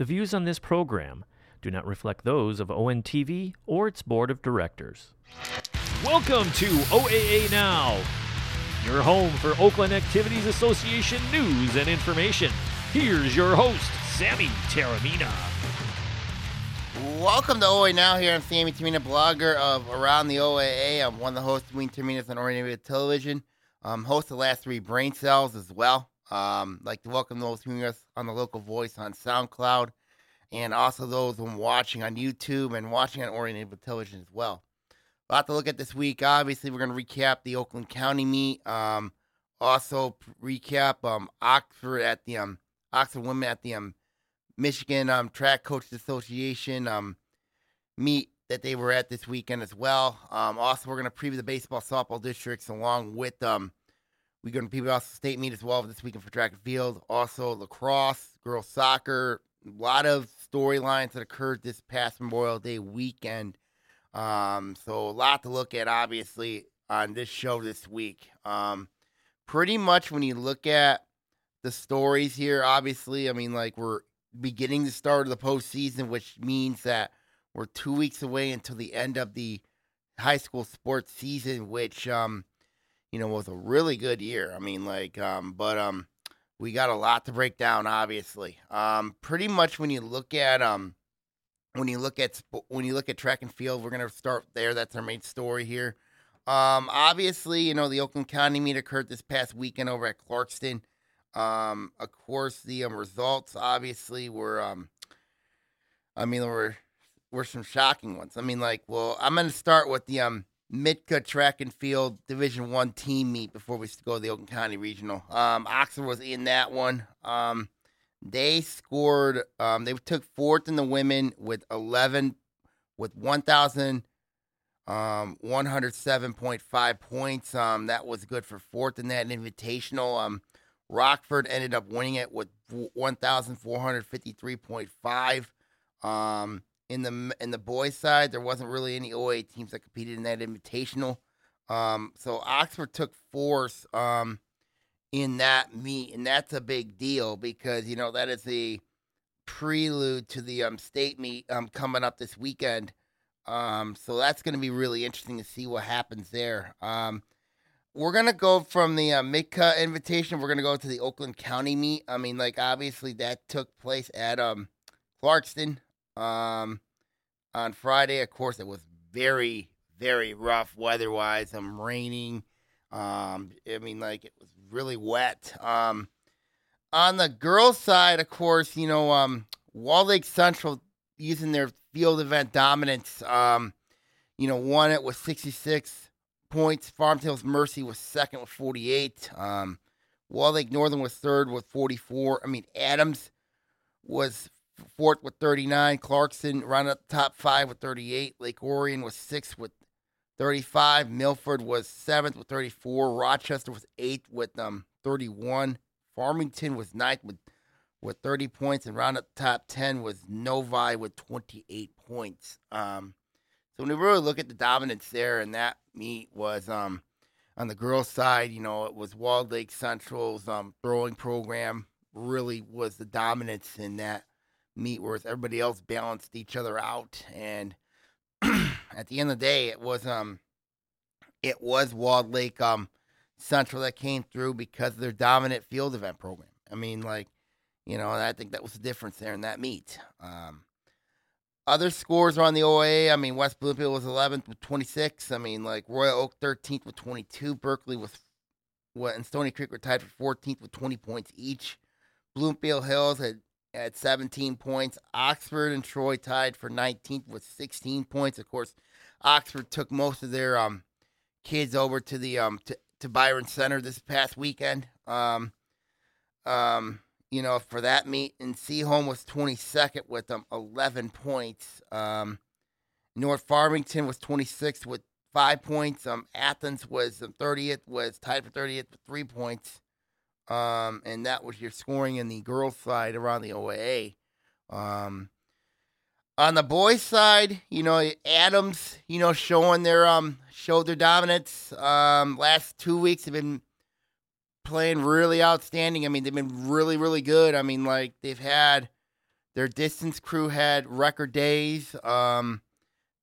The views on this program do not reflect those of ONTV or its board of directors. Welcome to OAA Now, your home for Oakland Activities Association news and information. Here's your host, Sammy Taramina. Welcome to OA Now here. I'm Sammy Tamina, blogger of Around the OAA. I'm one of the hosts of Wing Tamina's on Oriented Television. Um, host of the last three Brain Cells as well. Um, like to welcome those hearing us on the local voice on SoundCloud and also those watching on YouTube and watching on Oriented Television as well. A lot to look at this week. Obviously, we're going to recap the Oakland County meet. Um, also recap um, Oxford at the um, Oxford women at the um, Michigan um, Track Coaches Association um, meet that they were at this weekend as well. Um, also, we're going to preview the baseball softball districts along with um, we're going to preview also state meet as well this weekend for track and field. Also, lacrosse, girls soccer. A lot of storylines that occurred this past Memorial Day weekend. Um, so a lot to look at, obviously, on this show this week. Um, pretty much when you look at the stories here, obviously, I mean, like we're beginning the start of the postseason, which means that we're two weeks away until the end of the high school sports season, which um, you know, with a really good year. I mean, like, um, but um, we got a lot to break down. Obviously, um, pretty much when you look at um, when you look at when you look at track and field, we're gonna start there. That's our main story here. Um, obviously, you know, the Oakland County meet occurred this past weekend over at Clarkston. Um, of course, the um, results obviously were, um, I mean, were were some shocking ones. I mean, like, well, I'm gonna start with the um MITCA Track and Field Division One team meet before we go to the Oakland County Regional. Um, Oxford was in that one. Um, they scored. Um, they took fourth in the women with eleven, with one thousand um, 107.5 points. Um, that was good for fourth in that invitational. Um, Rockford ended up winning it with 1,453.5. Um, in the in the boys side, there wasn't really any OA teams that competed in that invitational. Um, so Oxford took fourth um, in that meet, and that's a big deal because you know that is the prelude to the um, state meet um, coming up this weekend. Um, so that's going to be really interesting to see what happens there. Um, we're gonna go from the uh, invitation. We're gonna go to the Oakland County meet. I mean, like obviously that took place at Clarkston um, on Friday. Of course, it was very, very rough weather wise. I'm um, raining. Um, I mean, like it was really wet. Um, on the girls' side, of course, you know, um, Walled Lake Central using their field event dominance, um, you know, won it with 66 points. Farmtails Mercy was second with 48. Um, Walled Lake Northern was third with 44. I mean, Adams was fourth with 39. Clarkston rounded up top five with 38. Lake Orion was sixth with 35. Milford was seventh with 34. Rochester was eighth with um 31. Farmington was ninth with with 30 points, and round up top 10 was Novi with 28 points. Um, so when we really look at the dominance there, and that meet was um on the girls' side, you know, it was Walled Lake Central's um throwing program really was the dominance in that meet, whereas everybody else balanced each other out. And at the end of the day, it was um, it was Walled Lake um Central that came through because of their dominant field event program. I mean, like, you know, I think that was the difference there in that meet. Um, other scores on the OA. I mean, West Bloomfield was 11th with 26. I mean, like Royal Oak 13th with 22. Berkley was what, and Stony Creek were tied for 14th with 20 points each. Bloomfield Hills had at 17 points. Oxford and Troy tied for 19th with 16 points. Of course, Oxford took most of their um, kids over to the um, to, to Byron Center this past weekend. Um, um, you know, for that meet, and Seaholm was 22nd with um 11 points. Um, North Farmington was 26th with five points. Um, Athens was um, 30th, was tied for 30th with three points. Um, and that was your scoring in the girls' side around the OAA. Um, on the boys' side, you know, Adams, you know, showing their um showed their dominance. Um, last two weeks have been playing really outstanding. I mean, they've been really, really good. I mean, like they've had their distance crew had record days. Um,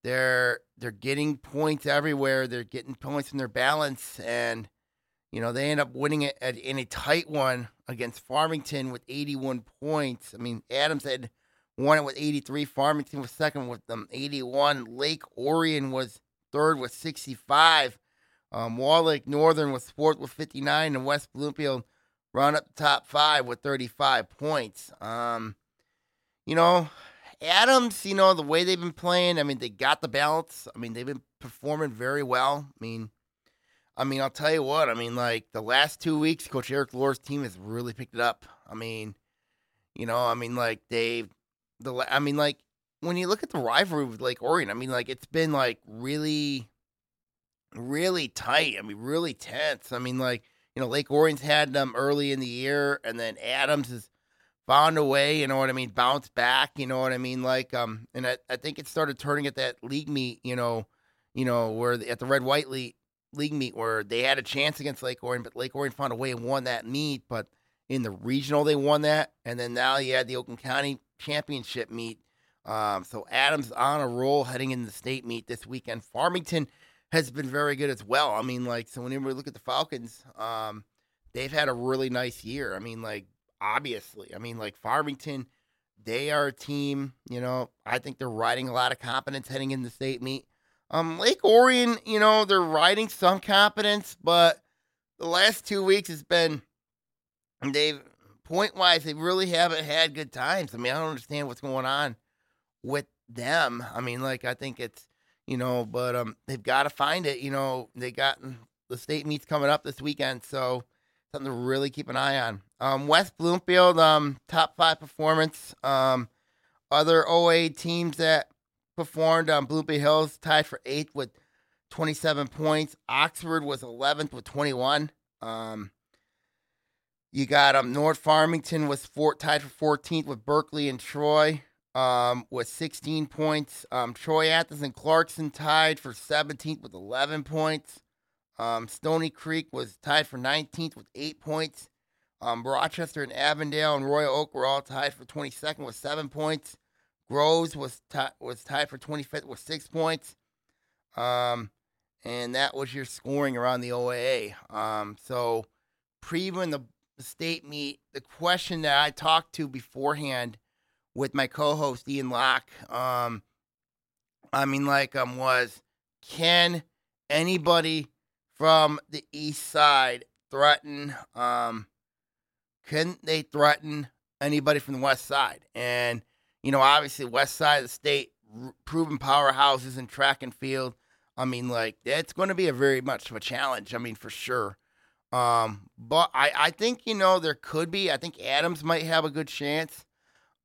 they're they're getting points everywhere. They're getting points in their balance, and you know they end up winning it at, in a tight one against Farmington with 81 points. I mean, Adams had won it with 83. Farmington was second with them 81. Lake Orion was third with 65. Um, Wall Lake Northern was fourth with 59, and West Bloomfield run up the top five with 35 points. Um, you know, Adams, you know, the way they've been playing, I mean, they got the balance. I mean, they've been performing very well. I mean, I mean, I'll tell you what, I mean, like the last two weeks, Coach Eric Lohr's team has really picked it up. I mean, you know, I mean, like they've the I mean, like when you look at the rivalry with Lake Orion, I mean, like it's been like really, really tight. I mean, really tense. I mean, like you know, Lake Orion's had them early in the year, and then Adams has found a way. You know what I mean? Bounce back. You know what I mean? Like um, and I, I think it started turning at that league meet. You know, you know where the, at the red white league league meet where they had a chance against Lake Orion, but Lake Orion found a way and won that meet. But in the regional, they won that, and then now you had the Oakland County championship meet. Um, so Adams on a roll heading into the state meet this weekend. Farmington has been very good as well. I mean, like, so whenever we look at the Falcons, um, they've had a really nice year. I mean, like, obviously, I mean, like Farmington, they are a team. You know, I think they're riding a lot of confidence heading into the state meet. Um, Lake Orion, you know, they're riding some confidence, but the last two weeks has been they've point wise, they really haven't had good times. I mean, I don't understand what's going on with them. I mean, like I think it's you know, but um, they've got to find it. You know, they got the state meets coming up this weekend, so something to really keep an eye on. Um, West Bloomfield, um, top five performance. Um, other OA teams that performed, um, Bloomfield Hills tied for eighth with 27 points. Oxford was 11th with 21. Um, you got um North Farmington was four, tied for 14th with Berkley and Troy um, with 16 points. Um, Troy Athens and Clarkston tied for 17th with 11 points. Um, Stony Creek was tied for 19th with eight points. Um, Rochester and Avondale and Royal Oak were all tied for 22nd with seven points. Groves was t- was tied for 25th with six points. Um, and that was your scoring around the OAA. Um, so previewing the the state meet, the question that I talked to beforehand with my co-host Ian Locke, um, I mean, like, um, was can anybody from the east side threaten? Um, can they threaten anybody from the west side? And you know, obviously, west side of the state, r- proven powerhouses in track and field. I mean, like, that's going to be a very much of a challenge. I mean, for sure. Um, but I, I think, you know, there could be. I think Adams might have a good chance.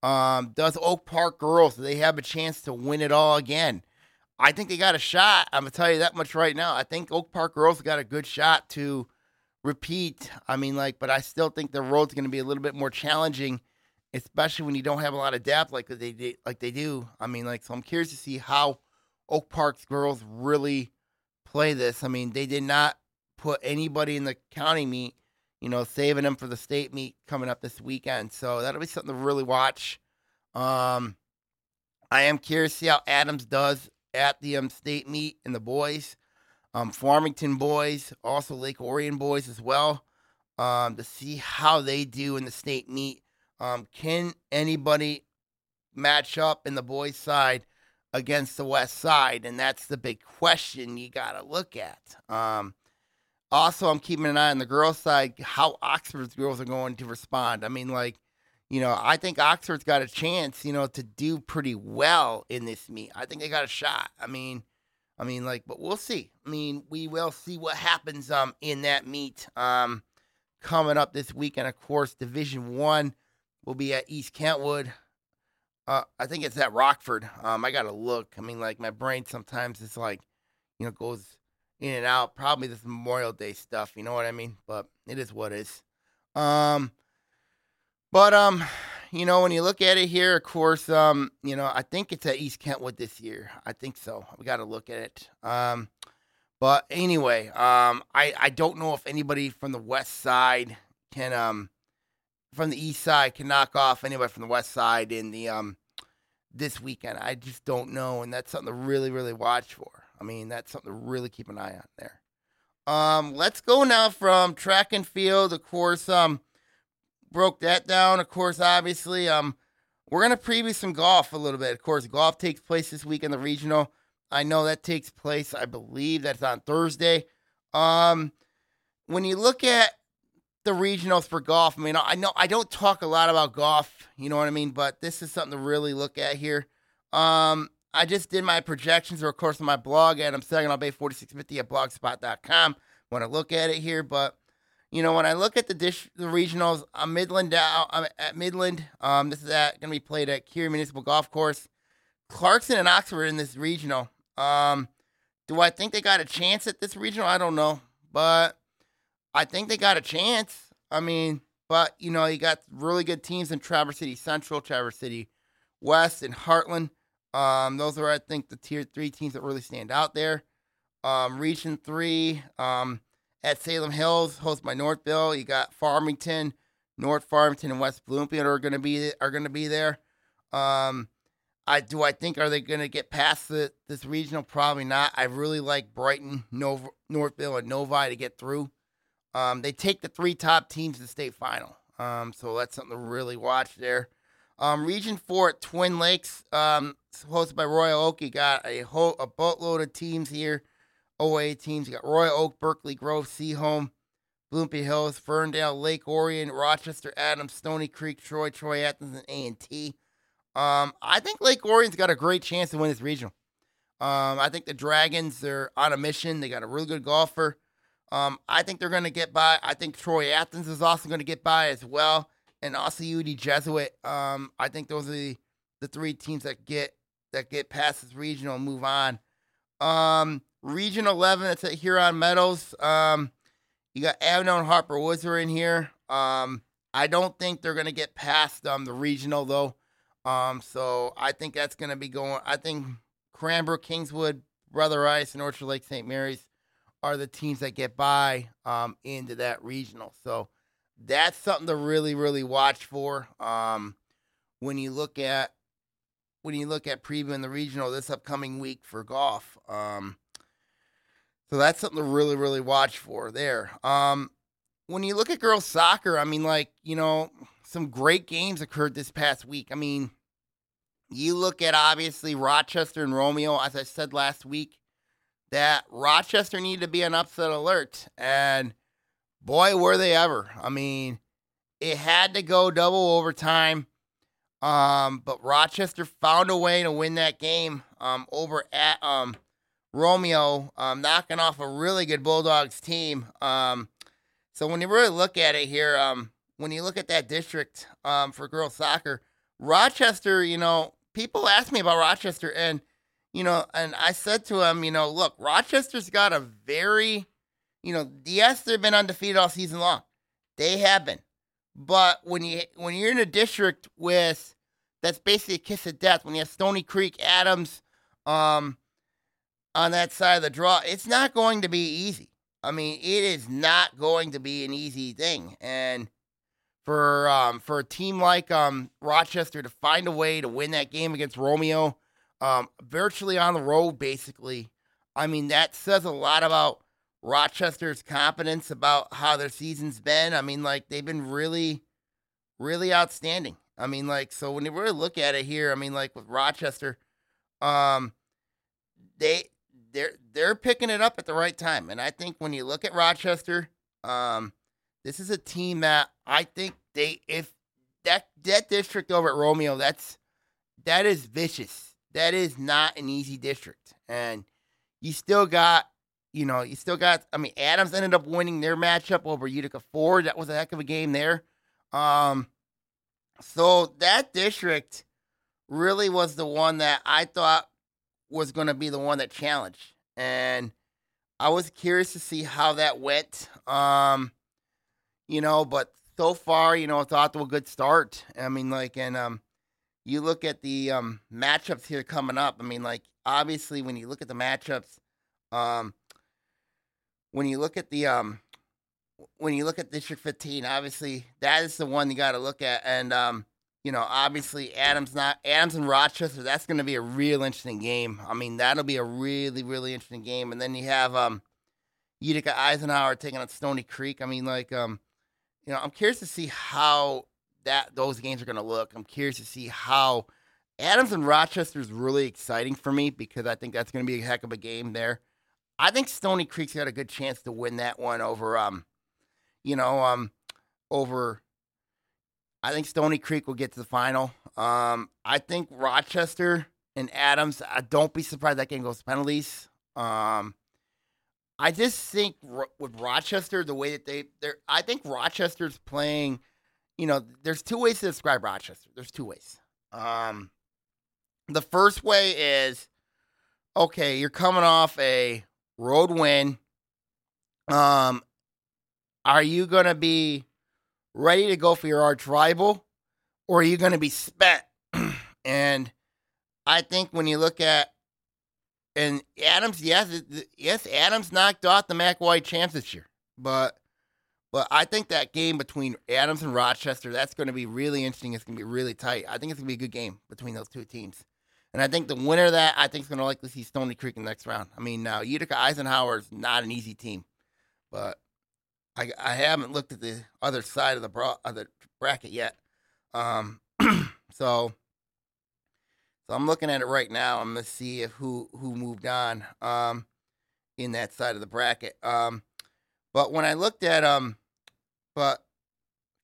Um, does Oak Park girls, they have a chance to win it all again? I think they got a shot. I'm gonna tell you that much right now. I think Oak Park girls got a good shot to repeat. I mean, like, but I still think the road's gonna be a little bit more challenging, especially when you don't have a lot of depth like they like they do. I mean, like, so I'm curious to see how Oak Park's girls really play this. I mean, they did not put anybody in the county meet, you know, saving them for the state meet coming up this weekend. So that'll be something to really watch. Um, I am curious to see how Adams does at the um, state meet and the boys, um, Farmington boys, also Lake Orion boys as well, um, to see how they do in the state meet. Um, can anybody match up in the boys' side against the west side? And that's the big question you got to look at. Um, also, I'm keeping an eye on the girls' side, how Oxford's girls are going to respond. I mean, like, you know, I think Oxford's got a chance, you know, to do pretty well in this meet. I think they got a shot. I mean, I mean, like, but we'll see. I mean, we will see what happens um in that meet um coming up this weekend. Of course, Division One will be at East Kentwood. Uh, I think it's at Rockford. Um, I gotta look. I mean, like, my brain sometimes is like, you know, goes in and out. Probably this Memorial Day stuff, you know what I mean? But it is what is. Um, but um, you know, when you look at it here, of course, um, you know, I think it's at East Kentwood this year. I think so. We got to look at it. Um, but anyway, um, I I don't know if anybody from the west side can um from the east side can knock off anybody from the west side in the um this weekend. I just don't know, and that's something to really, really watch for. I mean, that's something to really keep an eye on there. Um, let's go now from track and field. Of course, um, broke that down. Of course, obviously, um, we're gonna preview some golf a little bit. Of course, golf takes place this week in the regional. I know that takes place. I believe that's on Thursday. Um, when you look at the regionals for golf, I mean, I know I don't talk a lot about golf, you know what I mean, but this is something to really look at here. Um, I just did my projections, or of course, on my blog at I'm Saginaw Bay 4650 at blogspot.com. When I look at it here, but you know, when I look at the dish, the regionals, I'm Midland down. I'm at Midland. Um, this is going to be played at Currie Municipal Golf Course. Clarkston and Oxford in this regional. Um, do I think they got a chance at this regional? I don't know, but I think they got a chance. I mean, but you know, you got really good teams in Traverse City Central, Traverse City West, and Hartland. Um, those are, I think, the tier three teams that really stand out there. Um, Region three, um, at Salem Hills, hosted by Northville. You got Farmington, North Farmington, and West Bloomfield are going to be are going to be there. Um, I do I think are they going to get past the, this regional? Probably not. I really like Brighton, Nova, Northville, and Novi to get through. Um, they take the three top teams to the state final. Um, so that's something to really watch there. Um, Region four at Twin Lakes, um, hosted by Royal Oak. You got a whole a boatload of teams here. OA teams. You got Royal Oak, Berkley Grove, Seaholm, Bloomfield Hills, Ferndale, Lake Orion, Rochester, Adams, Stony Creek, Troy, Troy Athens, and A and T. Um, I think Lake Orion's got a great chance to win this regional. Um, I think the Dragons they're on a mission. They got a really good golfer. Um, I think they're going to get by. I think Troy Athens is also going to get by as well, and also UD Jesuit. Um, I think those are the, the three teams that get that get past this regional and move on. Um, Region 11, it's at Huron Meadows. Um, you got Avondale and Harper Woods are in here. Um, I don't think they're going to get past um, the regional, though. Um, so I think that's going to be going. I think Cranbrook, Kingswood, Brother Rice, and Orchard Lake St. Mary's are the teams that get by um, into that regional. So that's something to really, really watch for. Um, when you look at when you look at previewing the regional this upcoming week for golf. Um, so that's something to really, really watch for there. Um, when you look at girls soccer, I mean, like, you know, some great games occurred this past week. I mean, you look at obviously Rochester and Romeo, as I said last week, that Rochester needed to be an upset alert. And boy, were they ever. I mean, it had to go double overtime. Um, but Rochester found a way to win that game um, over at um, Romeo um, knocking off a really good Bulldogs team. Um, so when you really look at it here, um, when you look at that district um, for girls soccer, Rochester, you know, people ask me about Rochester, and you know, and I said to him, you know, look, Rochester's got a very, you know, yes, they've been undefeated all season long, they have been, but when you when you're in a district with that's basically a kiss of death, when you have Stony Creek, Adams, um, on that side of the draw, it's not going to be easy. I mean, it is not going to be an easy thing. And for um, for a team like um, Rochester to find a way to win that game against Romeo, um, virtually on the road, basically, I mean, that says a lot about Rochester's confidence about how their season's been. I mean, like, they've been really, really outstanding. I mean, like, so when you really look at it here, I mean, like, with Rochester, um, they they're they're picking it up at the right time. And I think when you look at Rochester, um, this is a team that I think they if that that district over at Romeo, that's that is vicious. That is not an easy district. And you still got, you know, you still got I mean, Adams ended up winning their matchup over Utica Ford. That was a heck of a game there. Um so that district really was the one that I thought was going to be the one that challenged. And I was curious to see how that went. Um, you know, but so far, you know, it's off to a good start. I mean, like, and um, you look at the um matchups here coming up. I mean, like, obviously, when you look at the matchups, um, when you look at the um, when you look at District 15, obviously that is the one you got to look at, and um, you know, obviously Adams not Adams and Rochester. That's going to be a real interesting game. I mean, that'll be a really really interesting game. And then you have um, Utica Eisenhower taking on Stony Creek. I mean, like um, you know, I'm curious to see how that those games are going to look. I'm curious to see how Adams and Rochester is really exciting for me because I think that's going to be a heck of a game there. I think Stony Creek's got a good chance to win that one over um, you know um, over I think Stony Creek will get to the final. Um, I think Rochester and Adams. I don't be surprised that game goes penalties. Um, I just think with Rochester, the way that they, they're, I think Rochester's playing. You know, there's two ways to describe Rochester. There's two ways. Um, the first way is, okay, you're coming off a road win. Um, are you gonna be ready to go for your arch rival, or are you going to be spent? and I think when you look at and Adams, yes, yes, Adams knocked off the White champs this year, but but I think that game between Adams and Rochester, that's going to be really interesting. It's going to be really tight. I think it's going to be a good game between those two teams. And I think the winner of that, I think, is going to likely see Stony Creek in the next round. I mean, now Utica Eisenhower is not an easy team, but I, I haven't looked at the other side of the bra- of the bracket yet. Um, so so I'm looking at it right now. I'm gonna see if who who moved on um in that side of the bracket. Um, but when I looked at um, but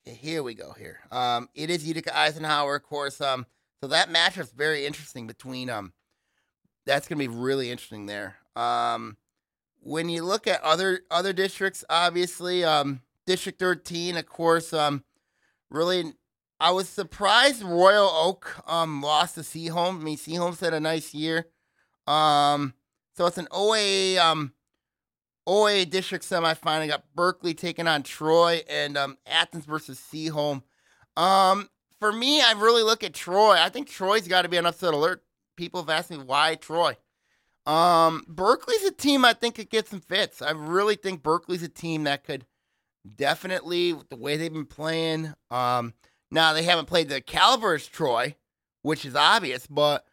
okay, here we go. Here, um, it is Utica Eisenhower, of course. Um, so that matchup's very interesting between um, that's gonna be really interesting there. Um, when you look at other other districts, obviously, um, District 13, of course, um, really, I was surprised Royal Oak um lost to Seaholm. I mean, Seaholm's had a nice year. Um, so it's an OA um OA district semifinal. Got Berkley taking on Troy and um Athens versus Seaholm. Um, for me, I really look at Troy. I think Troy's got to be an upset alert. People have asked me why Troy. Um, Berkley's a team I think could get some fits. I really think Berkley's a team that could definitely, the way they've been playing. Um, now they haven't played the caliber as Troy, which is obvious, but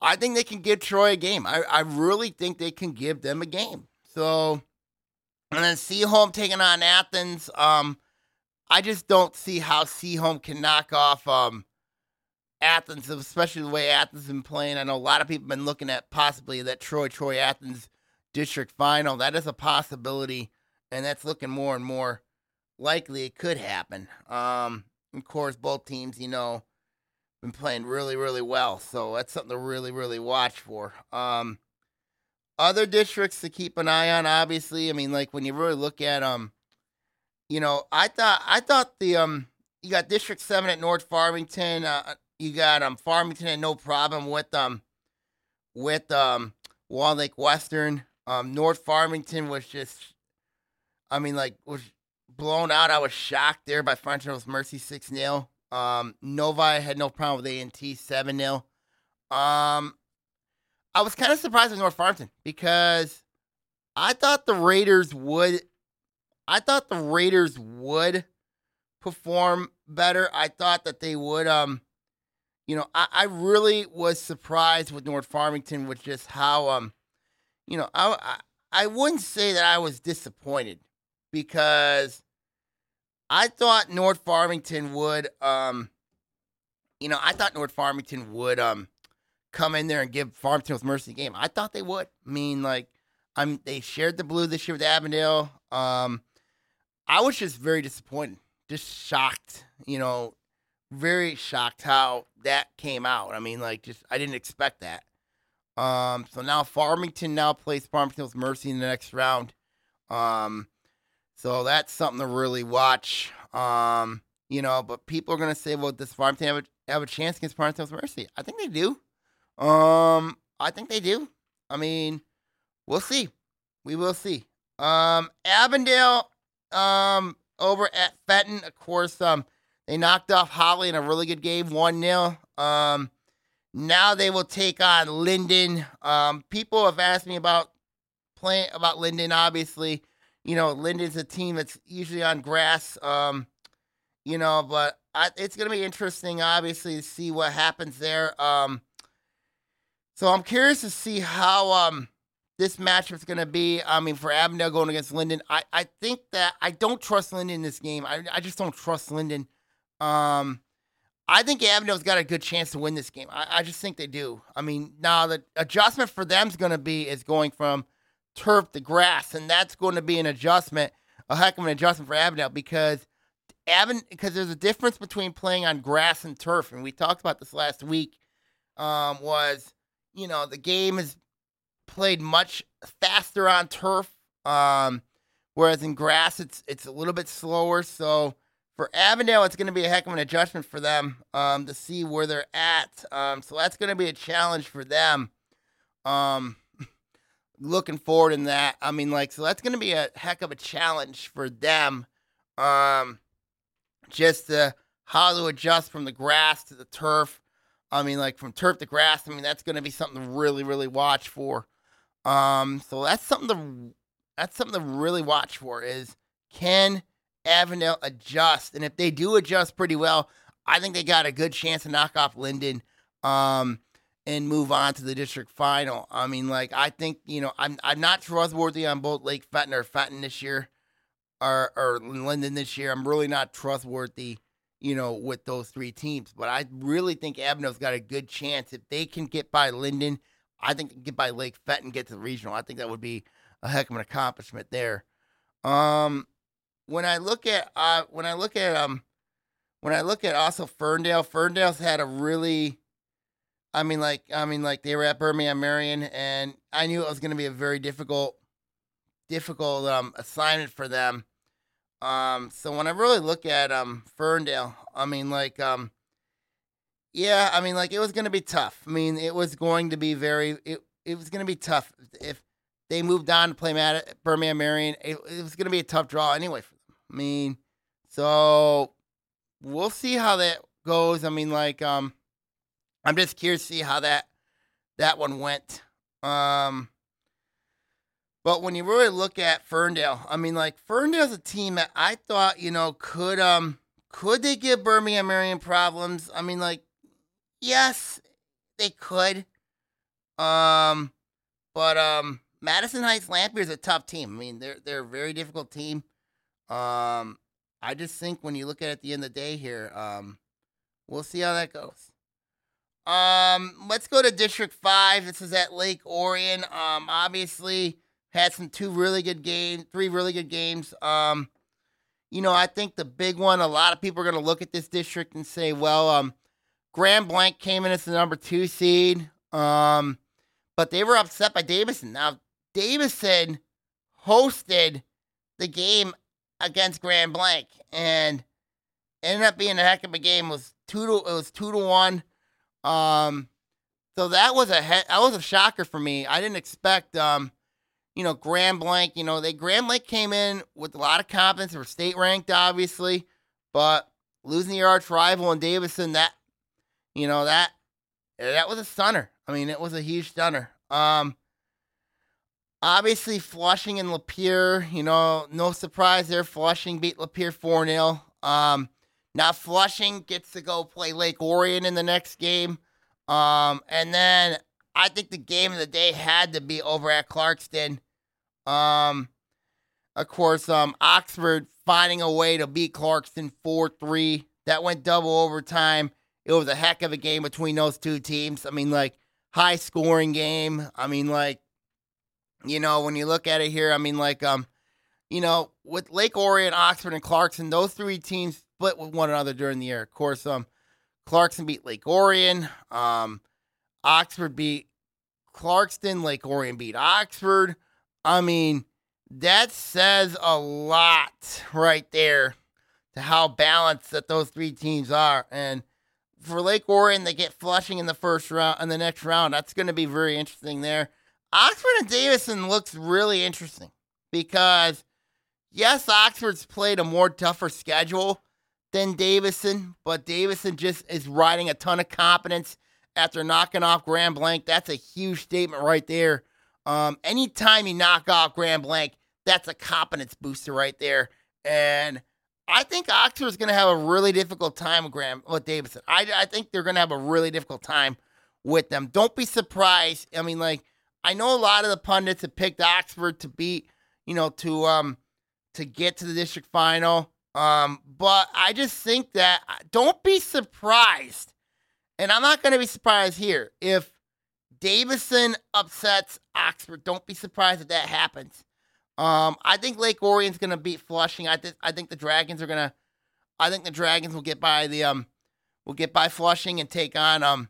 I think they can give Troy a game. I, I really think they can give them a game. So, and then Seaholm taking on Athens. Um, I just don't see how Seaholm can knock off um Athens, especially the way Athens has been playing. I know a lot of people have been looking at possibly that Troy Troy Athens district final. That is a possibility, and that's looking more and more likely it could happen. Um, of course, both teams, you know, been playing really, really well, so that's something to really, really watch for. Um, other districts to keep an eye on, obviously. I mean, like when you really look at um, you know, I thought I thought the um, you got District Seven at North Farmington. Uh, you got um Farmington had no problem with um with um Wall Lake Western. Um North Farmington was just I mean like was blown out. I was shocked there by Frontal's Mercy 6 0. Um Novi had no problem with A&T 7 0. Um I was kind of surprised with North Farmington because I thought the Raiders would I thought the Raiders would perform better. I thought that they would um you know, I, I really was surprised with North Farmington with just how, um, you know, I, I, I wouldn't say that I was disappointed because I thought North Farmington would, um, you know, I thought North Farmington would, um, come in there and give Farmington with Mercy game. I thought they would. I mean, like, I'm they shared the blue this year with Avondale. Um, I was just very disappointed, just shocked, you know, very shocked how that came out. I mean, like, just I didn't expect that. Um, so now Farmington now plays Farmington's Mercy in the next round. Um, so that's something to really watch. Um, you know, but people are gonna say, well, does Farmington have a, have a chance against Farmington's Mercy? I think they do. Um, I think they do. I mean, we'll see. We will see. Um, Avondale, um, over at Fenton, of course, um, they knocked off Holly in a really good game, 1 0. Um, now they will take on Linden. Um, people have asked me about playing about Linden, obviously. you know, Linden's a team that's usually on grass. Um, you know, but I, it's going to be interesting, obviously, to see what happens there. Um, so I'm curious to see how um this matchup's going to be. I mean, for Avondale going against Linden, I, I think that I don't trust Linden in this game. I, I just don't trust Linden. Um, I think Avondale's got a good chance to win this game. I, I just think they do. I mean, now the adjustment for them is going to be is going from turf to grass, and that's going to be an adjustment, a heck of an adjustment for Avondale because Avon because there's a difference between playing on grass and turf, and we talked about this last week. Um, was you know the game is played much faster on turf, um, whereas in grass it's it's a little bit slower. So for Avondale, it's going to be a heck of an adjustment for them um, to see where they're at. Um, so that's going to be a challenge for them. Um, looking forward in that. I mean, like, so that's going to be a heck of a challenge for them. Um, just to, how to adjust from the grass to the turf. I mean, like from turf to grass. I mean, that's going to be something to really, really watch for. Um, so that's something to that's something to really watch for. Is can Avondale adjust? And if they do adjust pretty well, I think they got a good chance to knock off Linden. Um, and move on to the district final. I mean, like I think you know I'm I'm not trustworthy on both Lake Fenton or Fenton this year, or or Linden this year. I'm really not trustworthy, you know, with those three teams. But I really think Avondale's got a good chance if they can get by Linden. I think they can get by Lake Fenton, get to the regional. I think that would be a heck of an accomplishment there. Um, when I look at uh, when I look at um, when I look at also Ferndale, Ferndale's had a really I mean, like, I mean, like they were at Birmingham Marian, and I knew it was going to be a very difficult, difficult um, assignment for them. Um, so when I really look at um Ferndale, I mean, like, um, yeah, I mean, like it was to be tough. I mean, it was going to be very, it it was to be tough if they moved on to play at Birmingham Marian. It, it was to be a tough draw anyway for them. I mean, so we'll see how that goes. I mean, like, um I'm just curious to see how that that one went. Um, but when you really look at Ferndale, I mean, like Ferndale's a team that I thought, you know, could um could they give Birmingham Marian problems? I mean, like, yes, they could. Um, but um, Madison Heights Lamphere is a tough team. I mean, they're they're a very difficult team. Um, I just think when you look at it at the end of the day here, um, we'll see how that goes. Um, let's go to District Five. This is at Lake Orion. Um, obviously had some two really good games, three really good games. Um, you know, I think the big one. A lot of people are going to look at this district and say, well, um, Grand Blanc came in as the number two seed. Um, but they were upset by Davison. Now, Davison hosted the game against Grand Blanc and ended up being a heck of a game. It was two to it was two to one. Um, so that was a he- that was a shocker for me. I didn't expect um, you know, Grand Blanc. You know, they Grand Blanc came in with a lot of confidence. They were state ranked, obviously, but losing your arch rival in Davison, that you know that that was a stunner. I mean, it was a huge stunner. Um, obviously Flushing and Lapeer, you know, no surprise there. Flushing beat Lapeer 4 0. Um, now Flushing gets to go play Lake Orion in the next game. Um, and then I think the game of the day had to be over at Clarkston. Um, of course, um, Oxford finding a way to beat Clarkston 4 3. That went double overtime. It was a heck of a game between those two teams. I mean, like, high scoring game. I mean, like, you know, when you look at it here, I mean, like, um, you know, with Lake Orion, Oxford, and Clarkston, those three teams split with one another during the year. Of course, um, Clarkston beat Lake Orion. Um, Oxford beat Clarkston. Lake Orion beat Oxford. I mean, that says a lot right there to how balanced that those three teams are. And for Lake Orion, they get Flushing in the first round, in the next round. That's going to be very interesting there. Oxford and Davison looks really interesting because yes, Oxford's played a more tougher schedule than Davison, but Davison just is riding a ton of confidence after knocking off Grand Blanc. That's a huge statement right there. Um, anytime you knock off Grand Blanc, that's a competence booster right there. And I think Oxford is going to have a really difficult time with Graham with Davison. I, I think they're going to have a really difficult time with them. Don't be surprised. I mean, like I know a lot of the pundits have picked Oxford to beat, you know, to um to get to the district final. Um, but I just think that uh, don't be surprised, and I'm not going to be surprised here if Davison upsets Oxford. Don't be surprised if that happens. Um, I think Lake Orion's to beat Flushing. I think I think the Dragons are to. I think the Dragons will get by the um, will get by Flushing and take on um,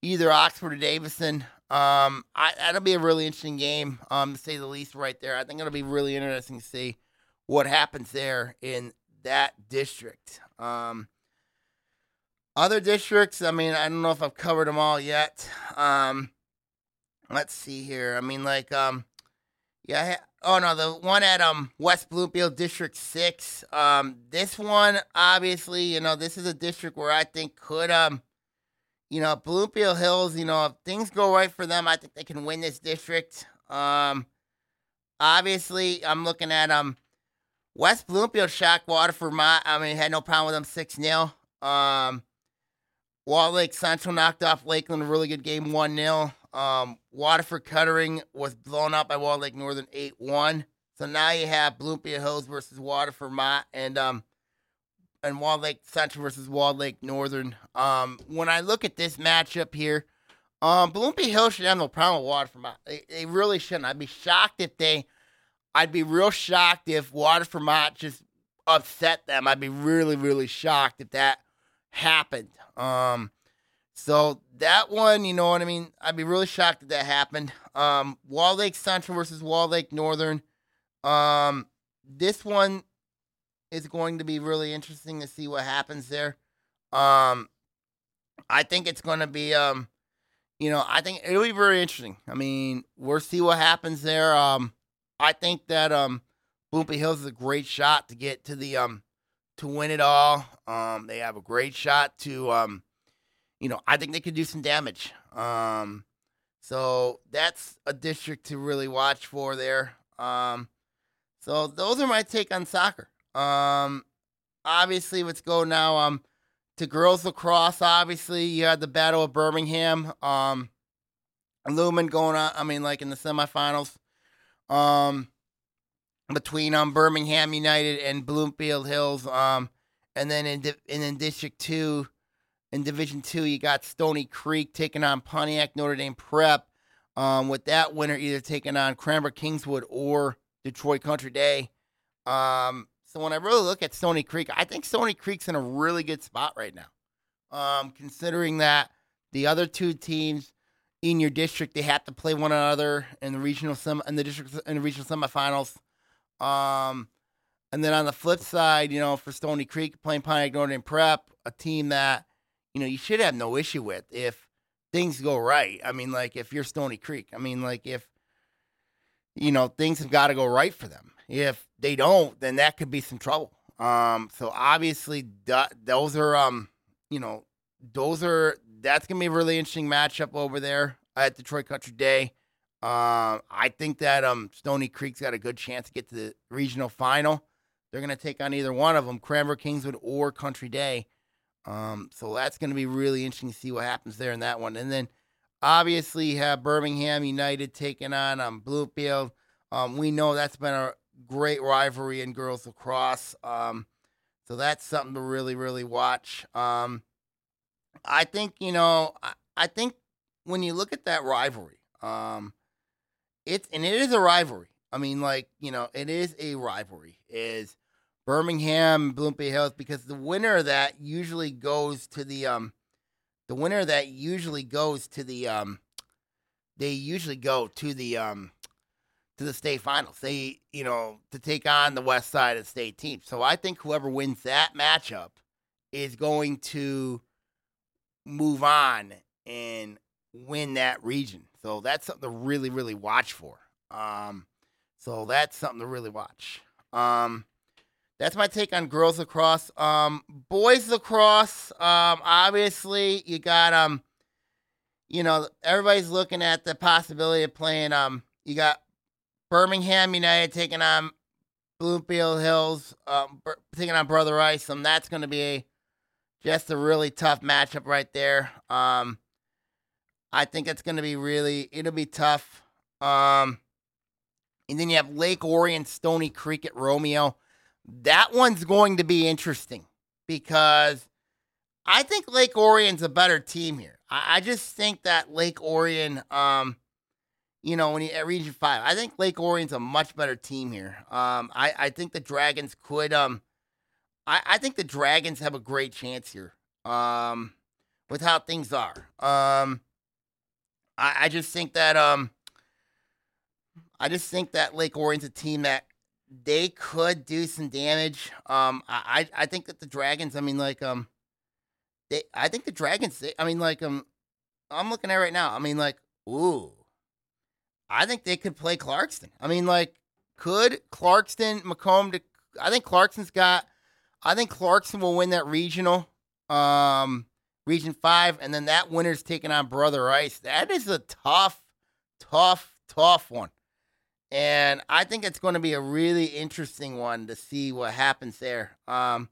either Oxford or Davison. Um, I, that'll be a really interesting game, um, to say the least, right there. I think it'll be really interesting to see what happens there in that district. Um, other districts, I mean, I don't know if I've covered them all yet. Um, let's see here. I mean, like, um, yeah. Oh no, the one at um West Bloomfield District Six. Um, this one, obviously, you know, this is a district where I think could um, you know, Bloomfield Hills. You know, if things go right for them, I think they can win this district. Um, obviously, I'm looking at um West Bloomfield shocked Waterford. My, I mean, had no problem with them six 0 Um, Wall Lake Central knocked off Lakeland. A really good game, one 0 um, Waterford Kettering was blown out by Wall Lake Northern 8 1. So now you have Bloomfield Hills versus Waterford Mott and um and Wall Lake Central versus Wall Lake Northern. Um, when I look at this matchup here, um, Bloomfield Hills should have no problem with Waterford Mott. They, they really shouldn't. I'd be shocked if they. I'd be real shocked if Waterford Mott just upset them. I'd be really, really shocked if that happened. Um, so that one, you know what I mean? I'd be really shocked if that happened. Um, Wall Lake Central versus Wall Lake Northern. Um, this one is going to be really interesting to see what happens there. Um, I think it's going to be, um, you know, I think it'll be very interesting. I mean, we'll see what happens there. Um, I think that um, Hills is a great shot to get to the um, to win it all. Um, they have a great shot to um you know, I think they could do some damage. Um, so that's a district to really watch for there. Um, so those are my take on soccer. Um, obviously, let's go now. Um, to girls lacrosse. Obviously, you had the Battle of Birmingham. Um, Lumen going on. I mean, like in the semifinals. Um, between um Birmingham United and Bloomfield Hills. Um, and then in and in District Two, in Division Two, you got Stony Creek taking on Pontiac Notre Dame Prep. Um, with that winner either taking on Cranbrook Kingswood or Detroit Country Day. Um, so when I really look at Stony Creek, I think Stony Creek's in a really good spot right now. Um, considering that the other two teams in your district they have to play one another in the regional sem in the district in the regional semifinals. Um, and then on the flip side, you know, for Stony Creek playing Pontiac Notre Dame Prep, a team that you know, you should have no issue with if things go right. I mean, like if you're Stony Creek, I mean, like if you know things have got to go right for them. If they don't, then that could be some trouble. Um, so obviously, those are um, you know, those are that's gonna be a really interesting matchup over there at Detroit Country Day. Um, I think that um Stony Creek's got a good chance to get to the regional final. They're gonna take on either one of them, Cranbrook Kingswood or Country Day. Um, so that's going to be really interesting to see what happens there in that one. And then obviously have Birmingham United taking on um, Bloomfield. Um, we know that's been a great rivalry in girls lacrosse. Um, so that's something to really, really watch. Um, I think, you know, I, I, think when you look at that rivalry, um, it's, and it is a rivalry. I mean, like, you know, it is a rivalry. Is Birmingham, Bloomfield Hills, because the winner of that usually goes to the um, the winner of that usually goes to the um, they usually go to the um, to the state finals. They you know to take on the west side of the state team. So I think whoever wins that matchup is going to move on and win that region. So that's something to really really watch for. Um, so that's something to really watch. Um, that's my take on girls lacrosse. Um, boys lacrosse, um, obviously you got um, you know, everybody's looking at the possibility of playing um, you got Birmingham United taking on Bloomfield Hills, um, taking on Brother Rice. Um, that's going to be a, just a really tough matchup right there. Um, I think it's going to be really, it'll be tough. Um, and then you have Lake Orion, Stony Creek at Romeo. That one's going to be interesting because I think Lake Orion's a better team here. I, I just think that Lake Orion, um, you know, when you at Region Five, I think Lake Orion's a much better team here. Um, I, I think the Dragons could, um, I, I think the Dragons have a great chance here. Um, with how things are. Um, I, I just think that, um, I just think that Lake Orion's a team that they could do some damage. Um, I, I think that the Dragons, I mean, like, um, they, I think the Dragons, they, I mean, like, um, I'm looking at right now. I mean, like, ooh, I think they could play Clarkston. I mean, like, could Clarkston, Macomb, to, I think Clarkston's got, I think Clarkston will win that regional, um, Region 5, and then that winner's taking on Brother Rice. That is a tough, tough, tough one. And I think it's going to be a really interesting one to see what happens there. Um,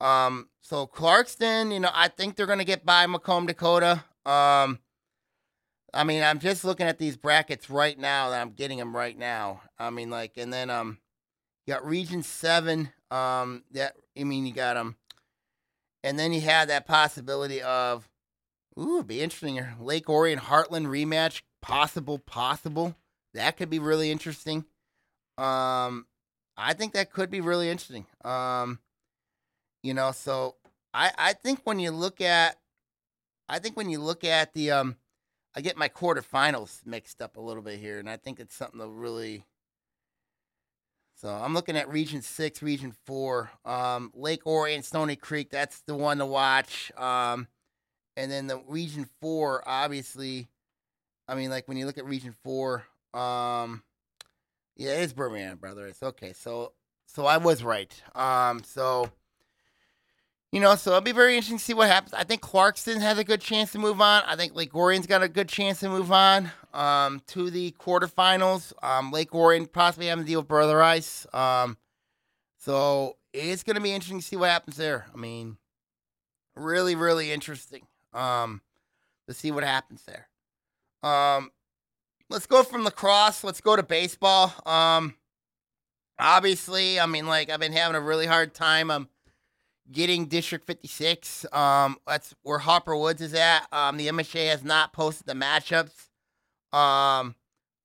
um, so Clarkston, you know, I think they're going to get by Macomb, Dakota. Um, I mean, I'm just looking at these brackets right now that I'm getting them right now. I mean, like, and then um, you got Region Seven. Um, that I mean, you got them, um, and then you have that possibility of, ooh, it'd be interesting. Lake Orion Hartland rematch, possible, possible. That could be really interesting. Um, I think that could be really interesting. Um, you know, so I I think when you look at, I think when you look at the um I get my quarterfinals mixed up a little bit here, and I think it's something to really. So I'm looking at Region Six, Region Four, um, Lake Orion, Stony Creek. That's the one to watch. Um, and then the Region Four, obviously. I mean, like when you look at Region Four, um, yeah, it's Birmingham, brother. It's okay. So, so I was right. Um, so you know, so it'll be very interesting to see what happens. I think Clarkston has a good chance to move on. I think Lake Orion's got a good chance to move on um, to the quarterfinals. Um, Lake Orion possibly having to deal with Brother Rice. Um, so it's going to be interesting to see what happens there. I mean, really, really interesting um, to see what happens there. Um, let's go from lacrosse. Let's go to baseball. Um, obviously, I mean, like I've been having a really hard time. Um, getting District 56. Um, that's where Harper Woods is at. Um, the MHA has not posted the matchups. Um,